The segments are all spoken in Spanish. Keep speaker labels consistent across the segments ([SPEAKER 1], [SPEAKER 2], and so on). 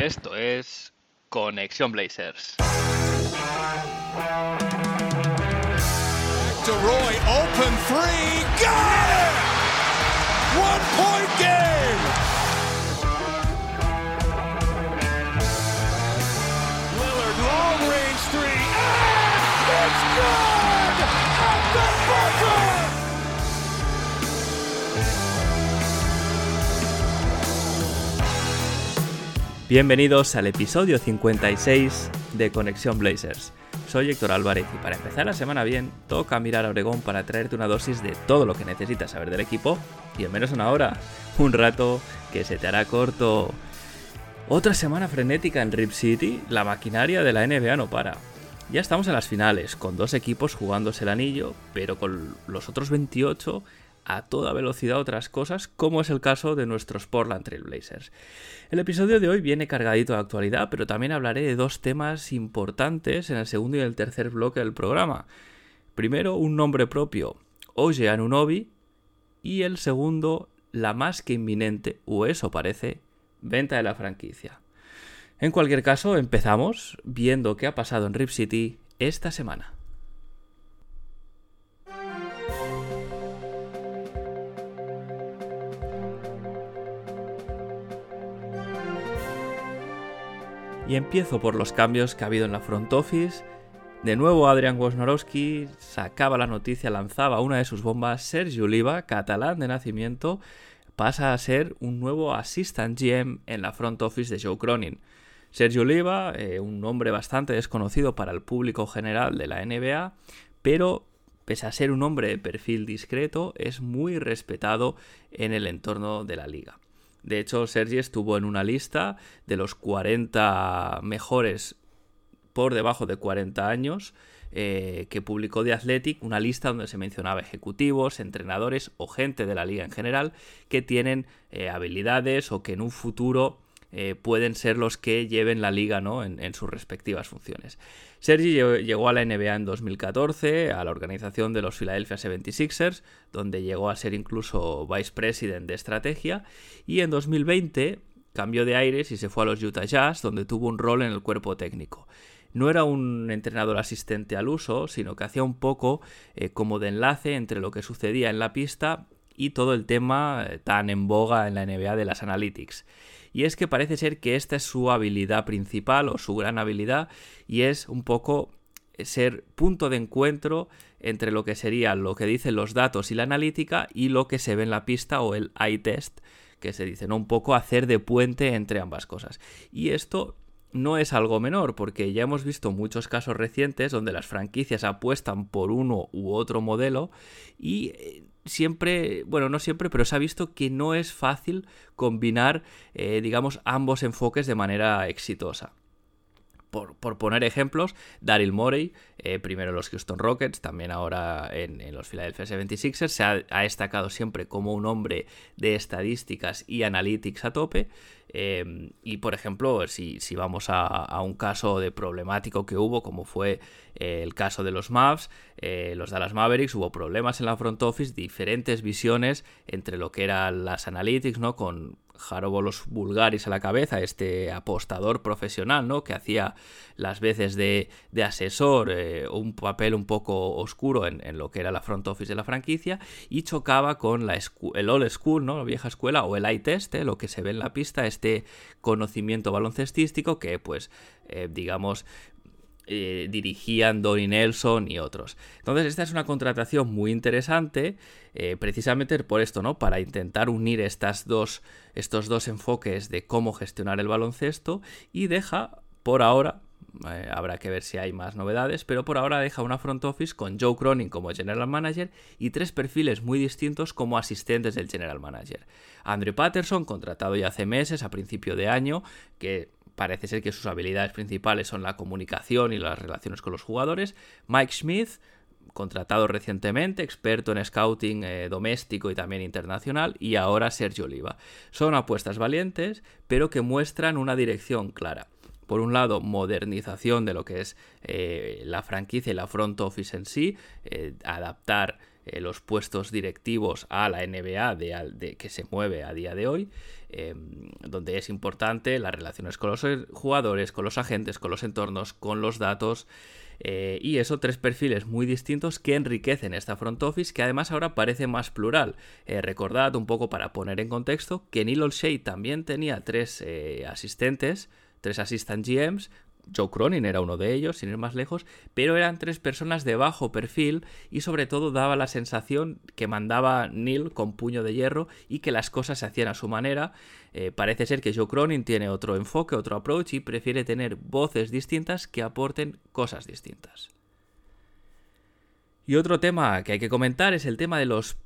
[SPEAKER 1] Esto es Conexión Blazers.
[SPEAKER 2] To Roy, open three, got it! One point game! Lillard, long range three, and it's good!
[SPEAKER 3] Bienvenidos al episodio 56 de Conexión Blazers. Soy Héctor Álvarez y para empezar la semana bien, toca mirar a Oregón para traerte una dosis de todo lo que necesitas saber del equipo y en menos una hora, un rato que se te hará corto. Otra semana frenética en Rip City, la maquinaria de la NBA no para. Ya estamos en las finales, con dos equipos jugándose el anillo, pero con los otros 28 a toda velocidad otras cosas, como es el caso de nuestros Portland Trail Blazers. El episodio de hoy viene cargadito de actualidad, pero también hablaré de dos temas importantes en el segundo y el tercer bloque del programa. Primero, un nombre propio, Oye Anunobi, y el segundo, la más que inminente, o eso parece, venta de la franquicia. En cualquier caso, empezamos viendo qué ha pasado en Rip City esta semana. Y empiezo por los cambios que ha habido en la front office. De nuevo Adrian Wojnarowski sacaba la noticia, lanzaba una de sus bombas. Sergio Oliva, catalán de nacimiento, pasa a ser un nuevo assistant GM en la front office de Joe Cronin. Sergio Oliva, eh, un nombre bastante desconocido para el público general de la NBA, pero pese a ser un hombre de perfil discreto, es muy respetado en el entorno de la liga. De hecho, Sergi estuvo en una lista de los 40 mejores por debajo de 40 años eh, que publicó The Athletic, una lista donde se mencionaba ejecutivos, entrenadores o gente de la liga en general que tienen eh, habilidades o que en un futuro eh, pueden ser los que lleven la liga ¿no? en, sus respectivas funciones. Sergi llegó a la NBA en 2014, a la organización de los Philadelphia 76ers, donde llegó a ser incluso vice president de estrategia, y en 2020 cambió de aires y se fue a los Utah Jazz, donde tuvo un rol en el cuerpo técnico no era un entrenador asistente al uso, sino que hacía un poco eh, como de enlace entre lo que sucedía en la pista y todo el tema eh, tan en boga en la NBA de las analytics y es que parece ser que esta es su habilidad principal o su gran habilidad y es un poco ser punto de encuentro entre lo que sería lo que dicen los datos y la analítica y lo que se ve en la pista o el eye test que se dice, ¿no? Un poco hacer de puente entre ambas cosas. Y esto no es algo menor, porque ya hemos visto muchos casos recientes donde las franquicias apuestan por uno u otro modelo y eh, siempre, bueno, no siempre, pero se ha visto que no es fácil combinar, eh, digamos, ambos enfoques de manera exitosa. Por, poner ejemplos, Daryl Morey, eh, primero en los Houston Rockets, también ahora en, los Philadelphia 76ers, se ha, ha, destacado siempre como un hombre de estadísticas y analytics a tope, Em, y por ejemplo, si, vamos a, un caso de problemático que hubo, como fue eh, el caso de los Mavs, eh, los Dallas Mavericks, hubo problemas en la front office, diferentes visiones entre lo que eran las analytics, ¿no? Con Jarobolos Bulgaris a la cabeza, este apostador profesional, ¿no? Que hacía las veces de, asesor, eh, un papel un poco oscuro en, lo que era la front office de la franquicia, y chocaba con la el old school, ¿no? La vieja escuela, o el eye test, lo que se ve en la pista, este conocimiento baloncestístico que, pues, eh, digamos, eh, dirigían Donny Nelson y otros. Entonces, esta es una contratación muy interesante, eh, precisamente por esto, ¿no? Para intentar unir estas dos, estos dos enfoques de cómo gestionar el baloncesto y deja, por ahora, habrá que ver si hay más novedades, pero por ahora deja una front office con Joe Cronin como general manager y tres perfiles muy distintos como asistentes del general manager. Andrew Patterson, contratado ya hace meses, a principio de año, que parece ser que sus habilidades principales son la comunicación y las relaciones con los jugadores. Mike Smith, contratado recientemente, experto en scouting eh, doméstico y también internacional, y ahora Sergio Oliva. Son apuestas valientes, pero que muestran una dirección clara. Por un lado, modernización de lo que es eh, la franquicia y la front office en sí, eh, adaptar eh, los puestos directivos a la NBA de, que se mueve a día de hoy, em, donde es importante las relaciones con los jugadores, con los agentes, con los entornos, con los datos. Eh, y eso, tres perfiles muy distintos que enriquecen esta front office, que además ahora parece más plural. Eh, recordad un poco para poner en contexto que Neil Olshey también tenía tres asistentes, tres assistant GMs, Joe Cronin era uno de ellos, sin ir más lejos, pero eran tres personas de bajo perfil y sobre todo daba la sensación que mandaba Neil con puño de hierro y que las cosas se hacían a su manera. Eh, parece ser que Joe Cronin tiene otro enfoque, otro approach y prefiere tener voces distintas que aporten cosas distintas. Y otro tema que hay que comentar es el tema de los,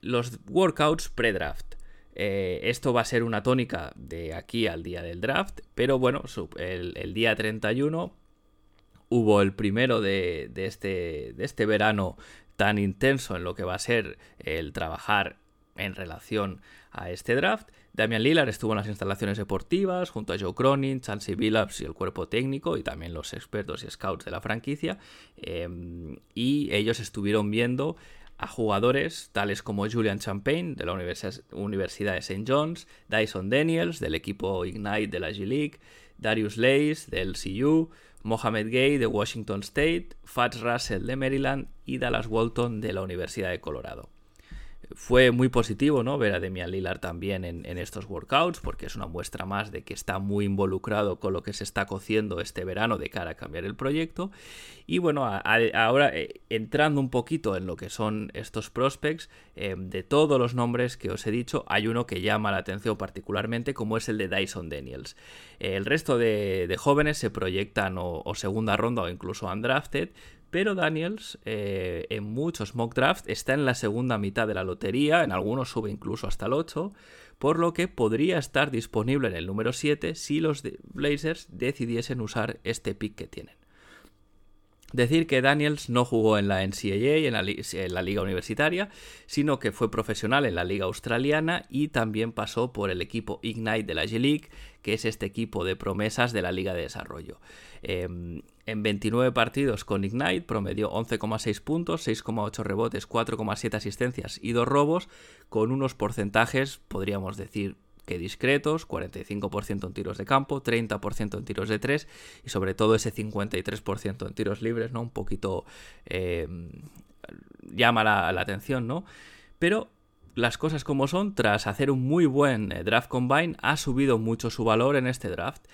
[SPEAKER 3] los workouts pre-draft. Eh, esto va a ser una tónica de aquí al día del draft, pero bueno, el, día 31 hubo el primero de, este, de este verano tan intenso en lo que va a ser el trabajar en relación a este draft. Damian Lillard estuvo en las instalaciones deportivas junto a Joe Cronin, Chansey Billups y el cuerpo técnico y también los expertos y scouts de la franquicia. Em, y ellos estuvieron viendo a jugadores tales como Julian Champagne de la Universidad de St. John's, Dyson Daniels del equipo Ignite de la G-League, Darius Lace del CU, Mohamed Gay de Washington State, Fats Russell de Maryland y Dallas Walton de la Universidad de Colorado fue muy positivo ¿no? ver a Demian Lillard también en, estos workouts, porque es una muestra más de que está muy involucrado con lo que se está cociendo este verano de cara a cambiar el proyecto. Y bueno, ahora eh, entrando un poquito en lo que son estos prospects, eh, de todos los nombres que os he dicho, hay uno que llama la atención particularmente, como es el de Dyson Daniels. el resto de, jóvenes se proyectan o, o segunda ronda o incluso undrafted, pero Daniels eh, en muchos mock drafts está en la segunda mitad de la lotería, en algunos sube incluso hasta el 8, por lo que podría estar disponible en el número 7 si los Blazers decidiesen usar este pick que tienen. Decir que Daniels no jugó en la NCAA, en la, en la, liga universitaria, sino que fue profesional en la liga australiana y también pasó por el equipo Ignite de la G-League, que es este equipo de promesas de la liga de desarrollo. Em, en 29 partidos con Ignite promedió 11,6 puntos, 6,8 rebotes, 4,7 asistencias y 2 robos, con unos porcentajes, podríamos decir, que discretos, 45% en tiros de campo, 30% en tiros de 3 y sobre todo ese 53% en tiros libres, ¿no? Un poquito em, llama la, atención, ¿no? Pero las cosas como son, tras hacer un muy buen eh, draft combine, ha subido mucho su valor en este draft.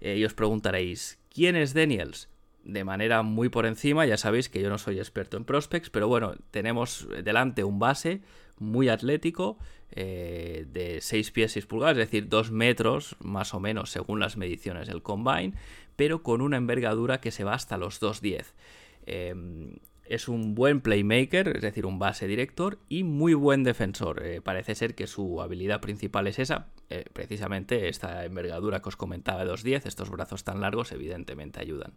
[SPEAKER 3] Eh, y os preguntaréis, ¿quién es Daniels? De manera muy por encima, ya sabéis que yo no soy experto en prospects, pero bueno, tenemos delante un base muy atlético, eh, de 6 pies 6 pulgadas, es decir, 2 metros más o menos según las mediciones del combine, pero con una envergadura que se va hasta los 2,10. Eh, es un buen playmaker, es decir, un base director y muy buen defensor. Eh, parece ser que su habilidad principal es esa, eh, precisamente esta envergadura que os comentaba de 2.10, estos brazos tan largos evidentemente ayudan.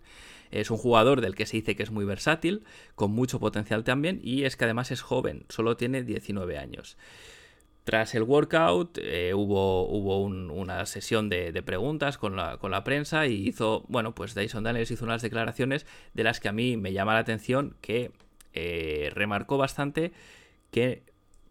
[SPEAKER 3] Es un jugador del que se dice que es muy versátil, con mucho potencial también y es que además es joven, solo tiene 19 años. Tras el workout eh, hubo, hubo una sesión de, preguntas con la, con la, prensa y hizo, bueno, pues Dyson Daniels hizo unas declaraciones de las que a mí me llama la atención, que eh, remarcó bastante que,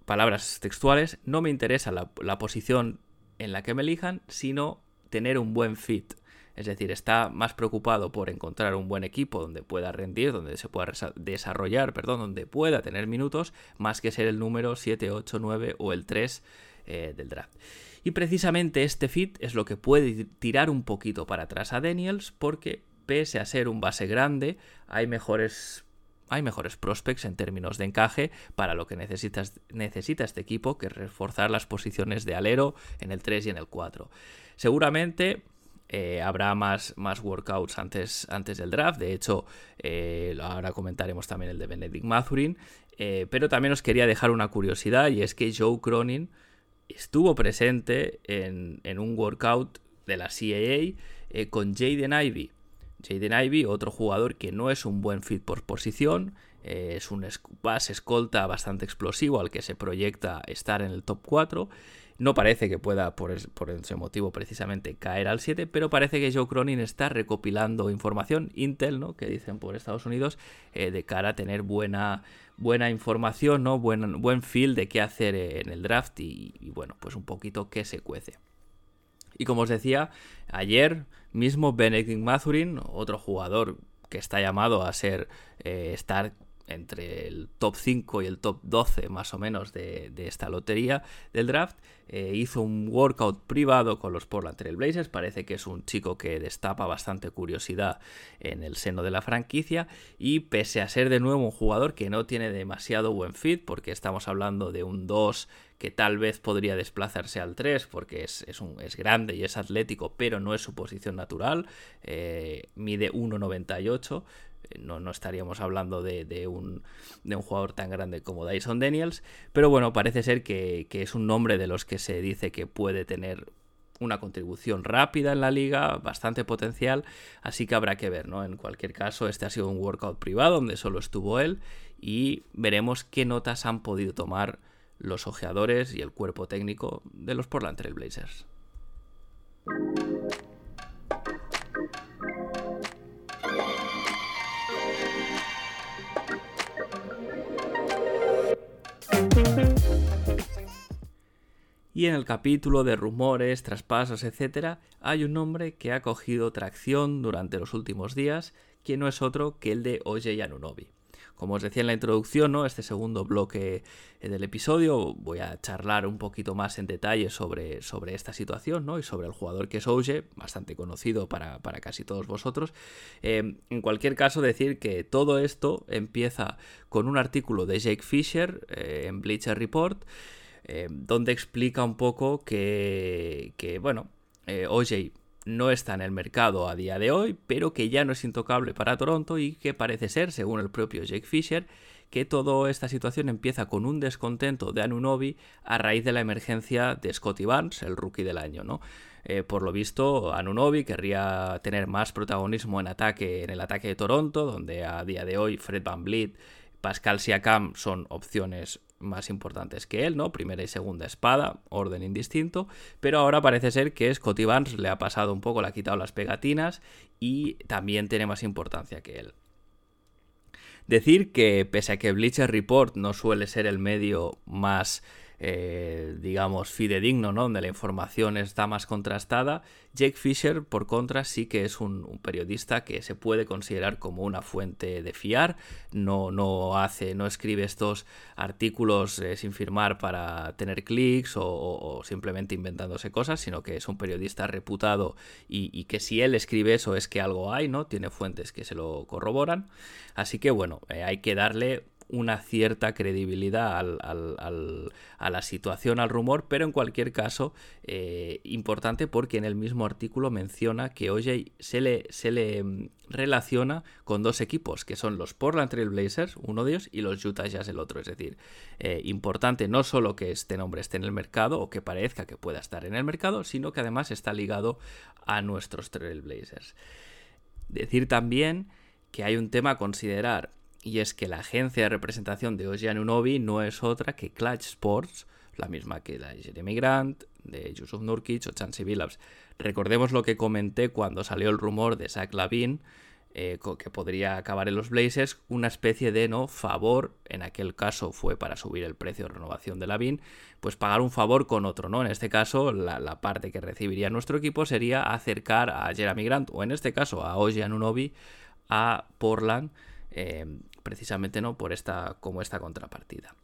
[SPEAKER 3] palabras textuales, no me interesa la, la posición en la que me elijan, sino tener un buen fit. Es decir, está más preocupado por encontrar un buen equipo donde pueda rendir, donde se pueda desarrollar, perdón, donde pueda tener minutos, más que ser el número 7, 8, 9 o el 3 eh, del draft. Y precisamente este fit es lo que puede tirar un poquito para atrás a Daniels, porque pese a ser un base grande, hay mejores hay mejores prospects en términos de encaje para lo que necesita este equipo, que reforzar las posiciones de alero en el 3 y en el 4. Seguramente eh, habrá más, más workouts antes, antes del draft. De hecho, eh, ahora comentaremos también el de Benedict Mathurin. Eh, pero también os quería dejar una curiosidad y es que Joe Cronin estuvo presente en, un workout de la CAA con Jaden Ivy. Jaden Ivy, otro jugador que no es un buen fit por posición, es un base escolta bastante explosivo al que se proyecta estar en el top 4. No parece que pueda, por, ese motivo, precisamente caer al 7, pero parece que Joe Cronin está recopilando información, Intel, ¿no? que dicen por Estados Unidos, eh, de cara a tener buena, buena información, ¿no? buen, buen feel de qué hacer en el draft y, bueno, pues un poquito qué se cuece. Y como os decía, ayer mismo Benedict Mathurin, otro jugador que está llamado a ser eh, estar entre el top 5 y el top 12 más o menos de, esta lotería del draft. Eh, hizo un workout privado con los Portland Trail Blazers. Parece que es un chico que destapa bastante curiosidad en el seno de la franquicia. Y pese a ser de nuevo un jugador que no tiene demasiado buen fit, porque estamos hablando de un 2 que tal vez podría desplazarse al 3 porque es, un, es grande y es atlético, pero no es su posición natural. Eh, mide 1,98. Eh, no, no, estaríamos hablando de, un, de, un, jugador tan grande como Dyson Daniels, pero bueno, parece ser que, es un nombre de los que se dice que puede tener una contribución rápida en la liga, bastante potencial, así que habrá que ver, ¿no? En cualquier caso, este ha sido un workout privado donde solo estuvo él y veremos qué notas han podido tomar los ojeadores y el cuerpo técnico de los Portland Trail Blazers. Y en el capítulo de rumores, traspasos, etc., hay un nombre que ha cogido tracción durante los últimos días, que no es otro que el de Oye Anunobi. Como os decía en la introducción, ¿no? este segundo bloque del episodio, voy a charlar un poquito más en detalle sobre, sobre esta situación ¿no? y sobre el jugador que es Ouge, bastante conocido para, casi todos vosotros. Eh, en cualquier caso, decir que todo esto empieza con un artículo de Jake Fisher eh, en Bleacher Report, donde explica un poco que, bueno, OJ no está en el mercado a día de hoy, pero que ya no es intocable para Toronto y que parece ser, según el propio Jake Fisher, que toda esta situación empieza con un descontento de Anunobi a raíz de la emergencia de Scotty Barnes, el rookie del año, ¿no? Eh, por lo visto, Anunobi querría tener más protagonismo en ataque, en el ataque de Toronto, donde a día de hoy Fred Van Vliet, Pascal Siakam son opciones más importantes que él, ¿no? Primera y segunda espada, orden indistinto, pero ahora parece ser que Scotty Barnes le ha pasado un poco, le ha quitado las pegatinas y también tiene más importancia que él. Decir que pese a que Bleacher Report no suele ser el medio más eh, digamos, fidedigno, ¿no? donde la información está más contrastada. Jake Fisher, por contra, sí que es un, periodista que se puede considerar como una fuente de fiar. No, no hace, no escribe estos artículos eh, sin firmar para tener clics o, simplemente inventándose cosas, sino que es un periodista reputado y, que si él escribe eso es que algo hay, ¿no? Tiene fuentes que se lo corroboran. Así que bueno, eh, hay que darle una cierta credibilidad a la situación, al rumor, pero en cualquier caso, eh, importante porque en el mismo artículo menciona que OJ se le, mm, relaciona con dos equipos, que son los Portland Trail Blazers, uno de ellos, y los Utah Jazz, el otro. Es decir, eh, importante no solo que este nombre esté en el mercado o que parezca que pueda estar en el mercado, sino que además está ligado a nuestros Trail Blazers. Decir también que hay un tema a considerar y es que la agencia de representación de Ocean no es otra que Clutch Sports, la misma que la de Jeremy Grant, de Yusuf Nurkic o Chansey Billups. Recordemos lo que comenté cuando salió el rumor de Zach Lavin, eh, que podría acabar en los Blazers, una especie de no favor, en aquel caso fue para subir el precio de renovación de Lavin, pues pagar un favor con otro, ¿no? En este caso, la, parte que recibiría nuestro equipo sería acercar a Jeremy Grant, o en este caso a Unovi, a Portland eh, precisamente no por esta como esta contrapartida.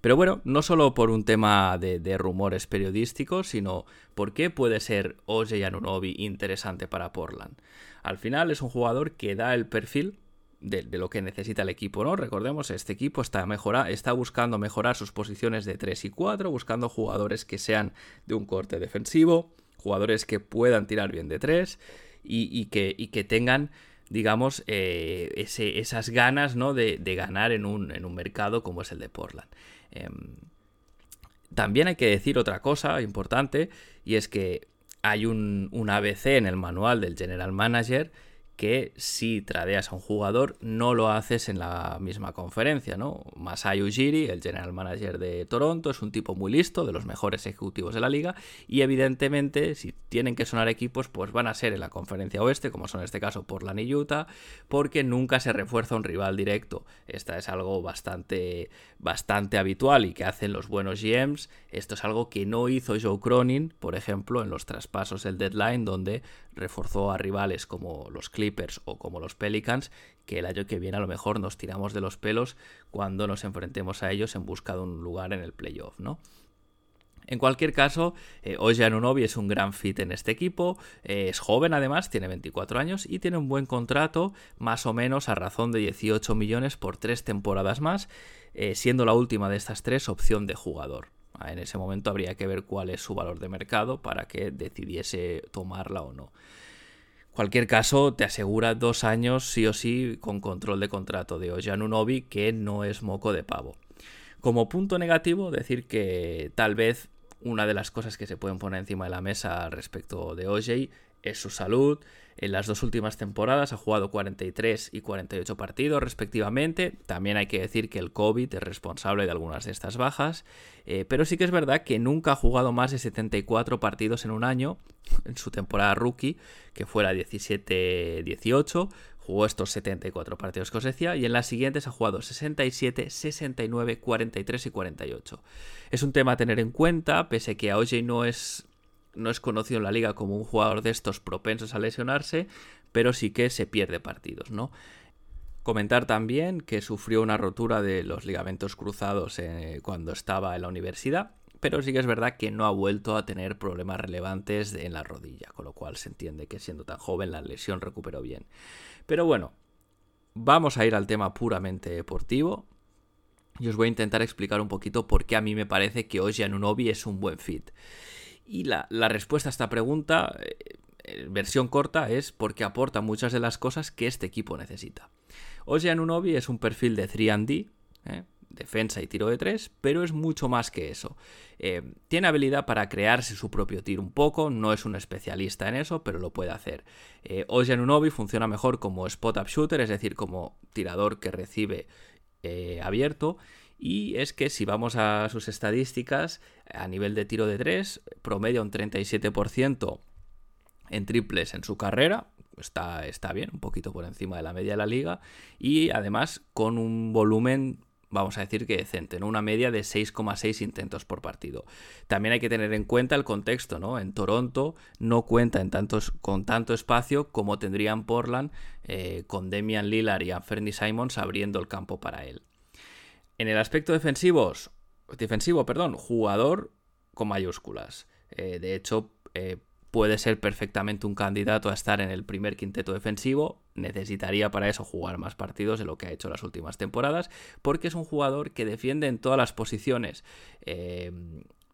[SPEAKER 3] Pero bueno, no solo por un tema de, rumores periodísticos, sino por qué puede ser Anunobi interesante para Portland. Al final es un jugador que da el perfil de, lo que necesita el equipo, ¿no? Recordemos, este equipo está, mejora, está buscando mejorar sus posiciones de 3 y 4, buscando jugadores que sean de un corte defensivo, jugadores que puedan tirar bien de 3 y, que, y que tengan digamos, eh, esas ganas ¿no? de, ganar en un, mercado como es el de Portland. Em, también hay que decir otra cosa importante, y es que hay un, ABC en el manual del General Manager que si tradeas a un jugador no lo haces en la misma conferencia, ¿no? Masai Ujiri, el general manager de Toronto, es un tipo muy listo, de los mejores ejecutivos de la liga, y evidentemente si tienen que sonar equipos, pues van a ser en la conferencia oeste, como son en este caso Portland y Utah, porque nunca se refuerza un rival directo. Esta es algo bastante, bastante habitual y que hacen los buenos GMs. Esto es algo que no hizo Joe Cronin, por ejemplo, en los traspasos del deadline, donde reforzó a rivales como los Clippers o como los Pelicans, que el año que viene a lo mejor nos tiramos de los pelos cuando nos enfrentemos a ellos en busca de un lugar en el playoff, ¿no? En cualquier caso, eh, Oja es un gran fit en este equipo, eh, es joven además, tiene 24 años y tiene un buen contrato, más o menos a razón de 18 millones por tres temporadas más, eh, siendo la última de estas tres opción de jugador. En ese momento habría que ver cuál es su valor de mercado para que decidiese tomarla o no. Cualquier caso, te asegura dos años sí o sí con control de contrato de Ojanunobi, que no es moco de pavo. Como punto negativo, decir que tal vez una de las cosas que se pueden poner encima de la mesa respecto de OJ es su salud. En las dos últimas temporadas ha jugado 43 y 48 partidos respectivamente. También hay que decir que el COVID es responsable de algunas de estas bajas. Eh, pero sí que es verdad que nunca ha jugado más de 74 partidos en un año en su temporada rookie, que fue la 17-18. Jugó estos 74 partidos que os decía y en las siguientes ha jugado 67, 69, 43 y 48. Es un tema a tener en cuenta, pese que a OJ no es no es conocido en la liga como un jugador de estos propensos a lesionarse, pero sí que se pierde partidos, ¿no? Comentar también que sufrió una rotura de los ligamentos cruzados eh, cuando estaba en la universidad, pero sí que es verdad que no ha vuelto a tener problemas relevantes en la rodilla, con lo cual se entiende que siendo tan joven la lesión recuperó bien. Pero bueno, vamos a ir al tema puramente deportivo. Y os voy a intentar explicar un poquito por qué a mí me parece que Oji Anunobi es un buen fit. Y la, respuesta a esta pregunta, eh, versión corta, es porque aporta muchas de las cosas que este equipo necesita. Oji Anunobi es un perfil de 3D, ¿eh? defensa y tiro de 3, pero es mucho más que eso. Eh, tiene habilidad para crearse su propio tiro un poco, no es un especialista en eso, pero lo puede hacer. Eh, Oji Anunobi funciona mejor como spot-up shooter, es decir, como tirador que recibe abierto y es que si vamos a sus estadísticas, a nivel de tiro de 3, promedia un 37% en triples en su carrera. Está, está bien, un poquito por encima de la media de la liga. Y además con un volumen vamos a decir que decente, ¿no? Una media de 6,6 intentos por partido. También hay que tener en cuenta el contexto, ¿no? En Toronto no cuenta en tantos, con tanto espacio como tendrían Portland eh, con Demian Lillard y Anthony Simons abriendo el campo para él. En el aspecto defensivos, defensivo, perdón, jugador con mayúsculas. Eh, de hecho, eh, puede ser perfectamente un candidato a estar en el primer quinteto defensivo. Necesitaría para eso jugar más partidos de lo que ha hecho las últimas temporadas, porque es un jugador que defiende en todas las posiciones. Eh,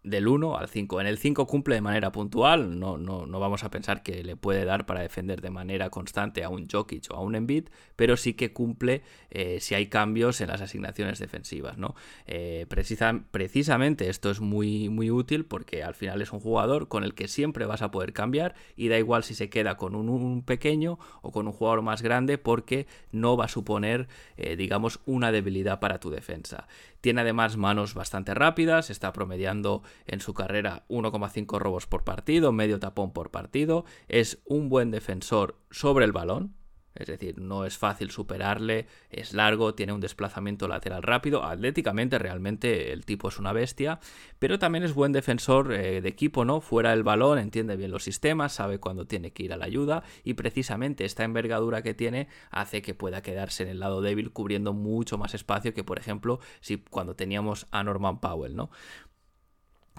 [SPEAKER 3] del 1 al 5. En el 5 cumple de manera puntual, no, no, no, vamos a pensar que le puede dar para defender de manera constante a un Jokic o a un Embiid, pero sí que cumple eh, si hay cambios en las asignaciones defensivas. ¿no? Eh, precisamente esto es muy, muy útil porque al final es un jugador con el que siempre vas a poder cambiar y da igual si se queda con un, pequeño o con un jugador más grande porque no va a suponer, eh, digamos, una debilidad para tu defensa. Tiene además manos bastante rápidas, está promediando en su carrera 1,5 robos por partido, medio tapón por partido, es un buen defensor sobre el balón, es decir, no es fácil superarle, es largo, tiene un desplazamiento lateral rápido. Atléticamente, realmente el tipo es una bestia, pero también es buen defensor eh, de equipo, ¿no? Fuera del balón, entiende bien los sistemas, sabe cuándo tiene que ir a la ayuda y precisamente esta envergadura que tiene hace que pueda quedarse en el lado débil cubriendo mucho más espacio que, por ejemplo, si cuando teníamos a Norman Powell, ¿no?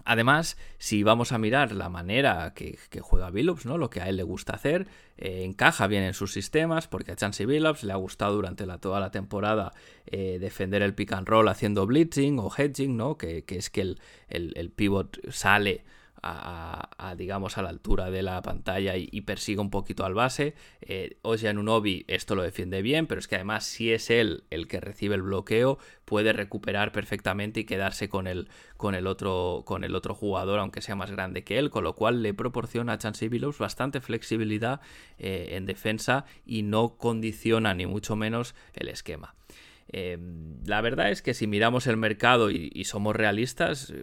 [SPEAKER 3] Además, si vamos a mirar la manera que, juega Billups, ¿no? lo que a él le gusta hacer, eh, encaja bien en sus sistemas, porque a Chansey Billups le ha gustado durante toda la temporada eh, defender el pick and roll haciendo blitzing o hedging, ¿no? que, es que el, el, pivot sale a, digamos, a la altura de la pantalla y, persiga un poquito al base. Eh, Ocean Unobi esto lo defiende bien, pero es que además si es él el que recibe el bloqueo, puede recuperar perfectamente y quedarse con el, con el, otro, con el otro jugador, aunque sea más grande que él, con lo cual le proporciona a Chansey Billups bastante flexibilidad eh, en defensa y no condiciona ni mucho menos el esquema. Em, la verdad es que si miramos el mercado y, somos realistas,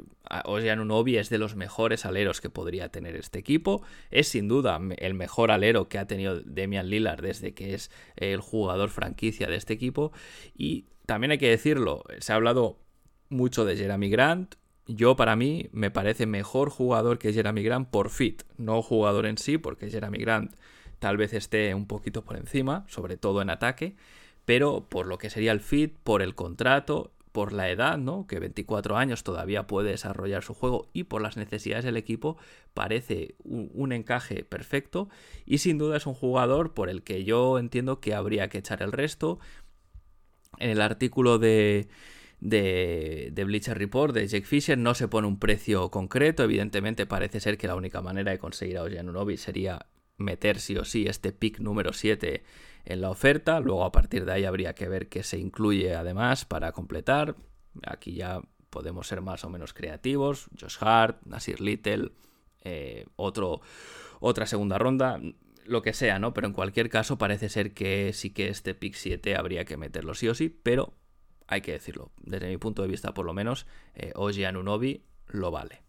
[SPEAKER 3] Ocean Unobi es de los mejores aleros que podría tener este equipo. Es sin duda el mejor alero que ha tenido Demian Lillard desde que es el jugador franquicia de este equipo. Y también hay que decirlo, se ha hablado mucho de Jeremy Grant. Yo para mí me parece mejor jugador que Jeremy Grant por fit, no jugador en sí, porque Jeremy Grant tal vez esté un poquito por encima, sobre todo en ataque pero por lo que sería el fit, por el contrato, por la edad, ¿no? Que 24 años todavía puede desarrollar su juego y por las necesidades del equipo parece un, encaje perfecto y sin duda es un jugador por el que yo entiendo que habría que echar el resto. En el artículo de, de, Bleacher Report de Jake Fisher no se pone un precio concreto, evidentemente parece ser que la única manera de conseguir a Ojanunovic sería meter sí o sí este pick número 7 en la oferta. Luego a partir de ahí habría que ver qué se incluye además para completar. Aquí ya podemos ser más o menos creativos. Josh Hart, Nasir Little, eh, otro, otra segunda ronda. Lo que sea, ¿no? Pero en cualquier caso parece ser que sí que este pick 7 habría que meterlo sí o sí, pero hay que decirlo. Desde mi punto de vista, por lo menos, eh, Oji lo vale.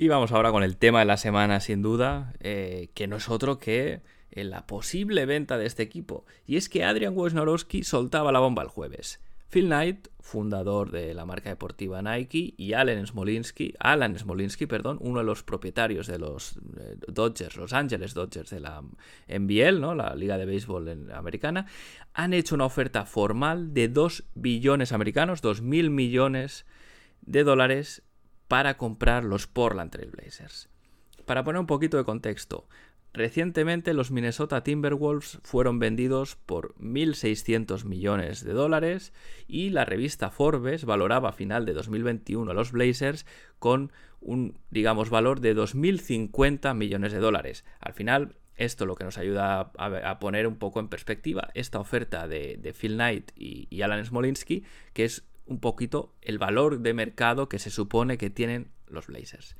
[SPEAKER 3] Y vamos ahora con el tema de la semana, sin duda, eh, que no es otro que eh, la posible venta de este equipo. Y es que Adrian Wojnarowski soltaba la bomba el jueves. Phil Knight, fundador de la marca deportiva Nike, y Alan Smolinski, Alan Smolinski, perdón, uno de los propietarios de los eh, Dodgers, Los Angeles Dodgers de la NBL, ¿no? la Liga de Béisbol Americana, han hecho una oferta formal de 2 billones americanos, 2 mil millones de dólares para comprar los Portland Trail Blazers. Para poner un poquito de contexto, recientemente los Minnesota Timberwolves fueron vendidos por 1.600 millones de dólares y la revista Forbes valoraba a final de 2021 a los Blazers con un, digamos, valor de 2.050 millones de dólares. Al final, esto lo que nos ayuda a, poner un poco en perspectiva esta oferta de, Phil Knight y, y Alan Smolinski, que es un poquito el valor de mercado que se supone que tienen los Blazers.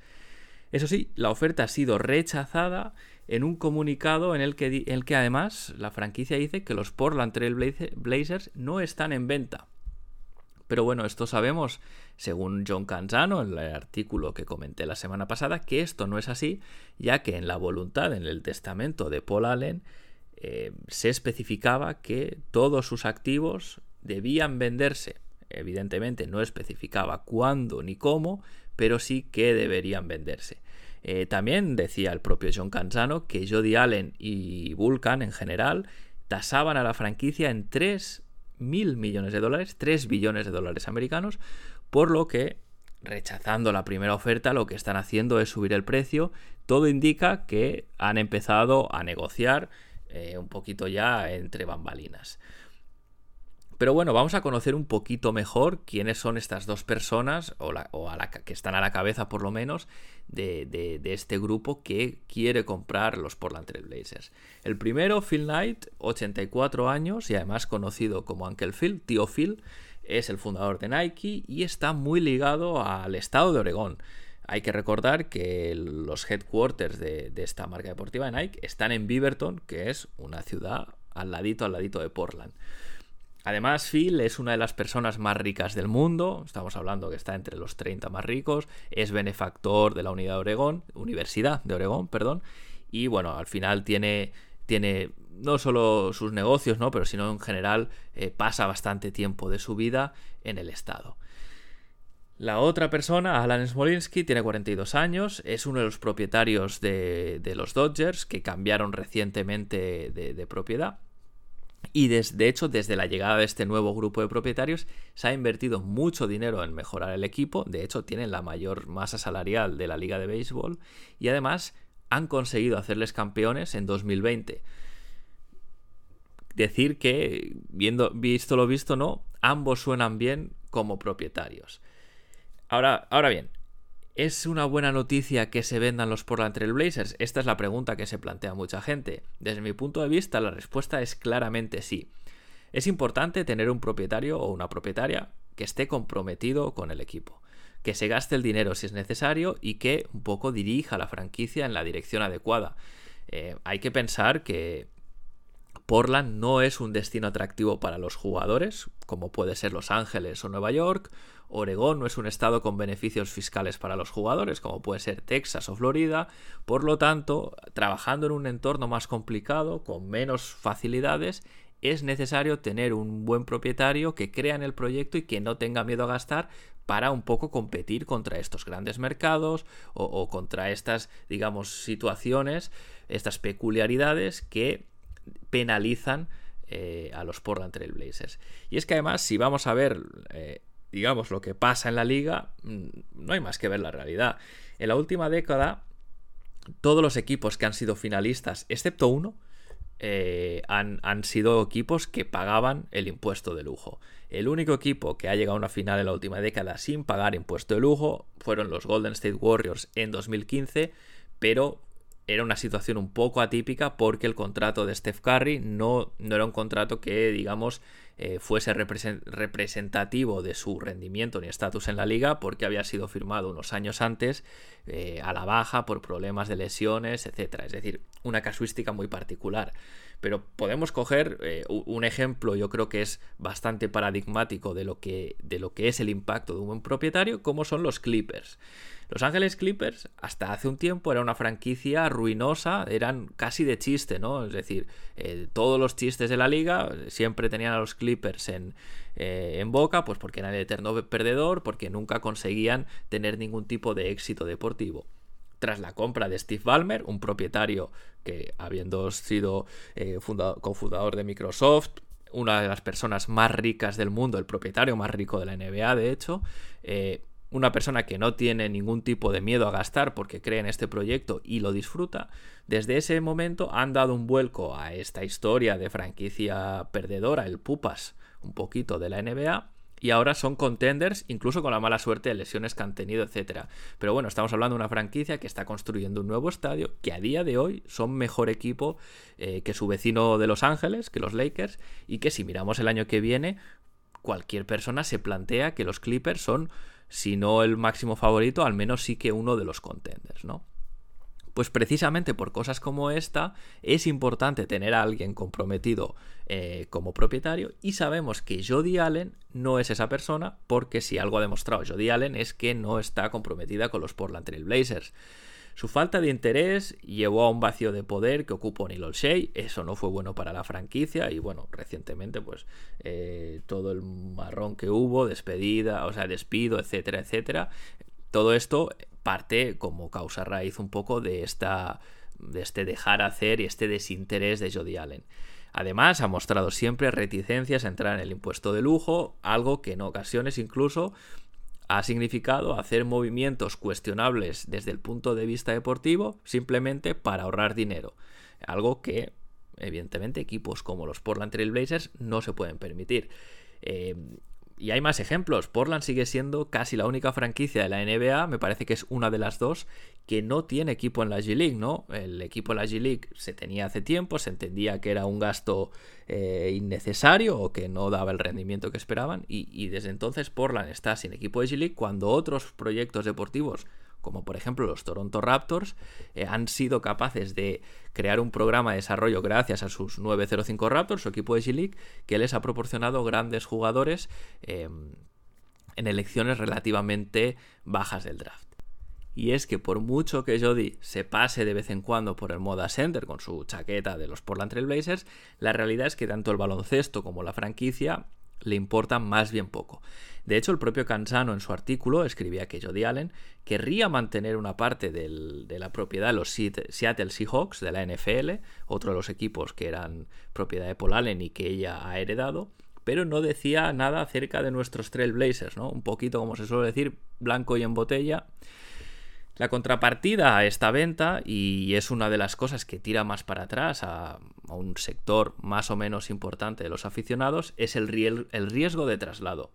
[SPEAKER 3] Eso sí, la oferta ha sido rechazada en un comunicado en el que, el que además la franquicia dice que los Portland Trail Blazers no están en venta. Pero bueno, esto sabemos, según John Canzano, en el artículo que comenté la semana pasada, que esto no es así, ya que en la voluntad, en el testamento de Paul Allen, eh, se especificaba que todos sus activos debían venderse evidentemente no especificaba cuándo ni cómo, pero sí que deberían venderse. Eh, también decía el propio John Canzano que Jody Allen y Vulcan en general tasaban a la franquicia en 3 mil millones de dólares, 3 billones de dólares americanos, por lo que rechazando la primera oferta lo que están haciendo es subir el precio. Todo indica que han empezado a negociar eh, un poquito ya entre bambalinas. Pero bueno, vamos a conocer un poquito mejor quiénes son estas dos personas, o, a la, que están a la cabeza por lo menos, de, este grupo que quiere comprar los Portland Trail Blazers. El primero, Phil Knight, 84 años y además conocido como Uncle Phil, tío Phil, es el fundador de Nike y está muy ligado al estado de Oregón. Hay que recordar que los headquarters de, de esta marca deportiva de Nike están en Beaverton, que es una ciudad al ladito, al ladito de Portland. Además, Phil es una de las personas más ricas del mundo, estamos hablando que está entre los 30 más ricos, es benefactor de la de Universidad de Oregón, perdón, y bueno, al final tiene, tiene no solo sus negocios, ¿no? pero sino en general eh, pasa bastante tiempo de su vida en el Estado. La otra persona, Alan Smolinski, tiene 42 años, es uno de los propietarios de, los Dodgers que cambiaron recientemente de propiedad y de hecho, desde la llegada de este nuevo grupo de propietarios, se ha invertido mucho dinero en mejorar el equipo. De hecho, tienen la mayor masa salarial de la liga de béisbol. Y además, han conseguido hacerles campeones en 2020. Decir que, viendo, visto lo visto, no, ambos suenan bien como propietarios. Ahora, ahora bien, ¿es una buena noticia que se vendan los Portland Trail Blazers? Esta es la pregunta que se plantea mucha gente. Desde mi punto de vista, la respuesta es claramente sí. Es importante tener un propietario o una propietaria que esté comprometido con el equipo, que se gaste el dinero si es necesario y que un poco dirija la franquicia en la dirección adecuada. Eh, hay que pensar que Portland no es un destino atractivo para los jugadores, como puede ser Los Ángeles o Nueva York. Oregón no es un estado con beneficios fiscales para los jugadores, como puede ser Texas o Florida. Por lo tanto, trabajando en un entorno más complicado, con menos facilidades, es necesario tener un buen propietario que crea en el proyecto y que no tenga miedo a gastar para un poco competir contra estos grandes mercados o, contra estas, digamos, situaciones, estas peculiaridades que penalizan eh, a los Portland Trail Blazers. Y es que además, si vamos a ver, eh, digamos, lo que pasa en la liga, mm, no hay más que ver la realidad. En la última década, todos los equipos que han sido finalistas, excepto uno, eh, han, han, sido equipos que pagaban el impuesto de lujo. El único equipo que ha llegado a una final en la última década sin pagar impuesto de lujo fueron los Golden State Warriors en 2015, pero era una situación un poco atípica porque el contrato de Steph Curry no, no era un contrato que, digamos, eh, fuese representativo de su rendimiento ni estatus en la liga porque había sido firmado unos años antes eh, a la baja por problemas de lesiones, etc. Es decir, una casuística muy particular. Pero podemos coger eh, un ejemplo, yo creo que es bastante paradigmático de lo que, de lo que es el impacto de un buen propietario, como son los Clippers. Los Ángeles Clippers hasta hace un tiempo era una franquicia ruinosa, eran casi de chiste, ¿no? Es decir, eh, todos los chistes de la liga siempre tenían a los Clippers en, eh, en boca, pues porque eran el eterno perdedor, porque nunca conseguían tener ningún tipo de éxito deportivo tras la compra de Steve Ballmer, un propietario que, habiendo sido eh, cofundador de Microsoft, una de las personas más ricas del mundo, el propietario más rico de la NBA, de hecho, eh, una persona que no tiene ningún tipo de miedo a gastar porque cree en este proyecto y lo disfruta, desde ese momento han dado un vuelco a esta historia de franquicia perdedora, el Pupas, un poquito de la NBA, y ahora son contenders, incluso con la mala suerte de lesiones que han tenido, etc. Pero bueno, estamos hablando de una franquicia que está construyendo un nuevo estadio, que a día de hoy son mejor equipo eh, que su vecino de Los Ángeles, que los Lakers, y que si miramos el año que viene, cualquier persona se plantea que los Clippers son, si no el máximo favorito, al menos sí que uno de los contenders, ¿no? Pues precisamente por cosas como esta es importante tener a alguien comprometido eh, como propietario y sabemos que Jody Allen no es esa persona porque si algo ha demostrado Jody Allen es que no está comprometida con los Portland Trail Blazers. Su falta de interés llevó a un vacío de poder que ocupó Neil O'Shea. Eso no fue bueno para la franquicia. Y bueno, recientemente, pues eh, todo el marrón que hubo, despedida, o sea, despido, etcétera, etcétera. Todo esto parte como causa raíz un poco de, esta, de este dejar hacer y este desinterés de Jody Allen. Además, ha mostrado siempre reticencias a entrar en el impuesto de lujo, algo que en ocasiones incluso ha significado hacer movimientos cuestionables desde el punto de vista deportivo simplemente para ahorrar dinero. Algo que, evidentemente, equipos como los Portland Trail Blazers no se pueden permitir. Eh, y hay más ejemplos. Portland sigue siendo casi la única franquicia de la NBA, me parece que es una de las dos, que no tiene equipo en la G-League, ¿no? El equipo en la G-League se tenía hace tiempo, se entendía que era un gasto eh, innecesario o que no daba el rendimiento que esperaban, y, y desde entonces Portland está sin equipo de G-League cuando otros proyectos deportivos como por ejemplo los Toronto Raptors, eh, han sido capaces de crear un programa de desarrollo gracias a sus 905 Raptors, su equipo de G-League, que les ha proporcionado grandes jugadores em, en elecciones relativamente bajas del draft. Y es que por mucho que Jody se pase de vez en cuando por el Moda Center con su chaqueta de los Portland Trail Blazers, la realidad es que tanto el baloncesto como la franquicia le importan más bien poco. De hecho, el propio Cansano en su artículo escribía que Jody Allen querría mantener una parte de la propiedad de los Seattle Seahawks de la NFL, otro de los equipos que eran propiedad de Paul Allen y que ella ha heredado, pero no decía nada acerca de nuestros Trailblazers, ¿no? Un poquito, como se suele decir, blanco y en botella. La contrapartida a esta venta, y es una de las cosas que tira más para atrás a, un sector más o menos importante de los aficionados, es el, riesgo de traslado.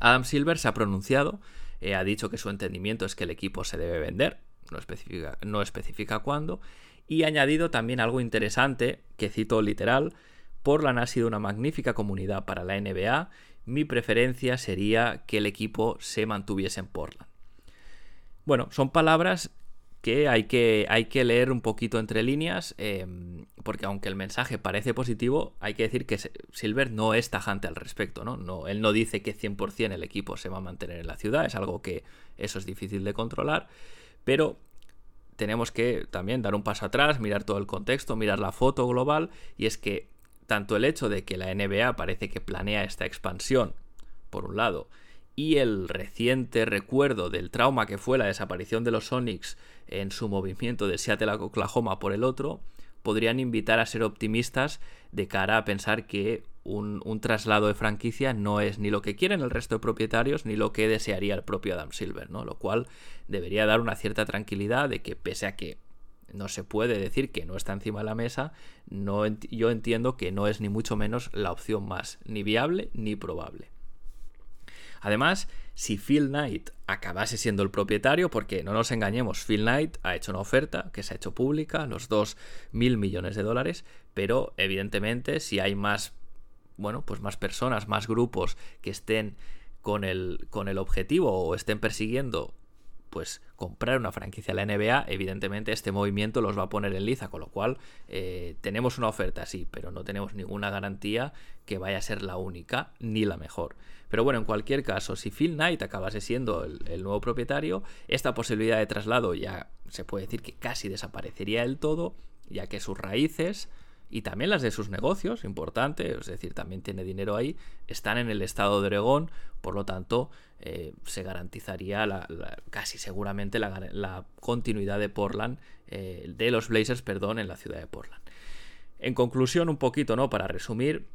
[SPEAKER 3] Adam Silver se ha pronunciado, eh, ha dicho que su entendimiento es que el equipo se debe vender, no especifica, no especifica cuándo, y ha añadido también algo interesante, que cito literal, Portland ha sido una magnífica comunidad para la NBA, mi preferencia sería que el equipo se mantuviese en Portland. Bueno, son palabras que hay que, hay que leer un poquito entre líneas, em, porque aunque el mensaje parece positivo, hay que decir que Silver no es tajante al respecto, ¿no? no él no dice que 100% el equipo se va a mantener en la ciudad, es algo que eso es difícil de controlar, pero tenemos que también dar un paso atrás, mirar todo el contexto, mirar la foto global, y es que tanto el hecho de que la NBA parece que planea esta expansión, por un lado, y el reciente recuerdo del trauma que fue la desaparición de los Sonics en su movimiento de Seattle a Oklahoma por el otro, podrían invitar a ser optimistas de cara a pensar que un, traslado de franquicia no es ni lo que quieren el resto de propietarios ni lo que desearía el propio Adam Silver, ¿no? Lo cual debería dar una cierta tranquilidad de que pese a que no se puede decir que no está encima de la mesa, no yo entiendo que no es ni mucho menos la opción más ni viable ni probable. Además, si Phil Knight acabase siendo el propietario, porque no nos engañemos, Phil Knight ha hecho una oferta que se ha hecho pública, los 2 mil millones de dólares, pero evidentemente si hay más, bueno, pues más personas, más grupos que estén con el, con el objetivo o estén persiguiendo pues comprar una franquicia de la NBA, evidentemente este movimiento los va a poner en liza, con lo cual eh, tenemos una oferta, sí, pero no tenemos ninguna garantía que vaya a ser la única ni la mejor. Pero bueno, en cualquier caso, si Phil Knight acabase siendo el, nuevo propietario, esta posibilidad de traslado ya se puede decir que casi desaparecería del todo, ya que sus raíces y también las de sus negocios, importante, es decir, también tiene dinero ahí, están en el estado de Oregón, por lo tanto, eh, se garantizaría casi seguramente la, continuidad de Portland, eh, de los Blazers, perdón, en la ciudad de Portland. En conclusión, un poquito, ¿no? Para resumir,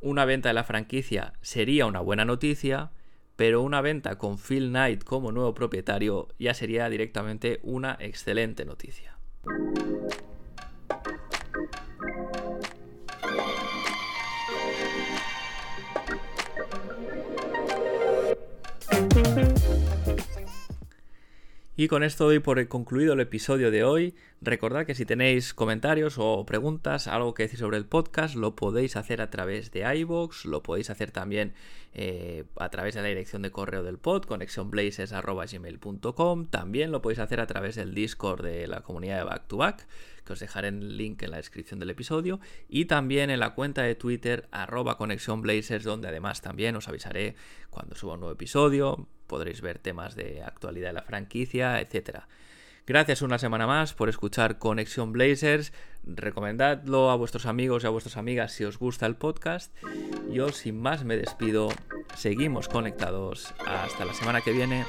[SPEAKER 3] una venta de la franquicia sería una buena noticia, pero una venta con Phil Knight como nuevo propietario ya sería directamente una excelente noticia. Y con esto doy por concluido el episodio de hoy. Recordad que si tenéis comentarios o preguntas, algo que decir sobre el podcast, lo podéis hacer a través de iVoox, lo podéis hacer también eh, a través de la dirección de correo del pod, conexionblazes.gmail.com. También lo podéis hacer a través del Discord de la comunidad de Back to Back, que os dejaré el link en la descripción del episodio. Y también en la cuenta de Twitter, arroba conexionblazers, donde además también os avisaré cuando suba un nuevo episodio podréis ver temas de actualidad de la franquicia, etc. Gracias una semana más por escuchar Conexión Blazers. Recomendadlo a vuestros amigos y a vuestras amigas si os gusta el podcast. Yo sin más me despido. Seguimos conectados. Hasta la semana que viene.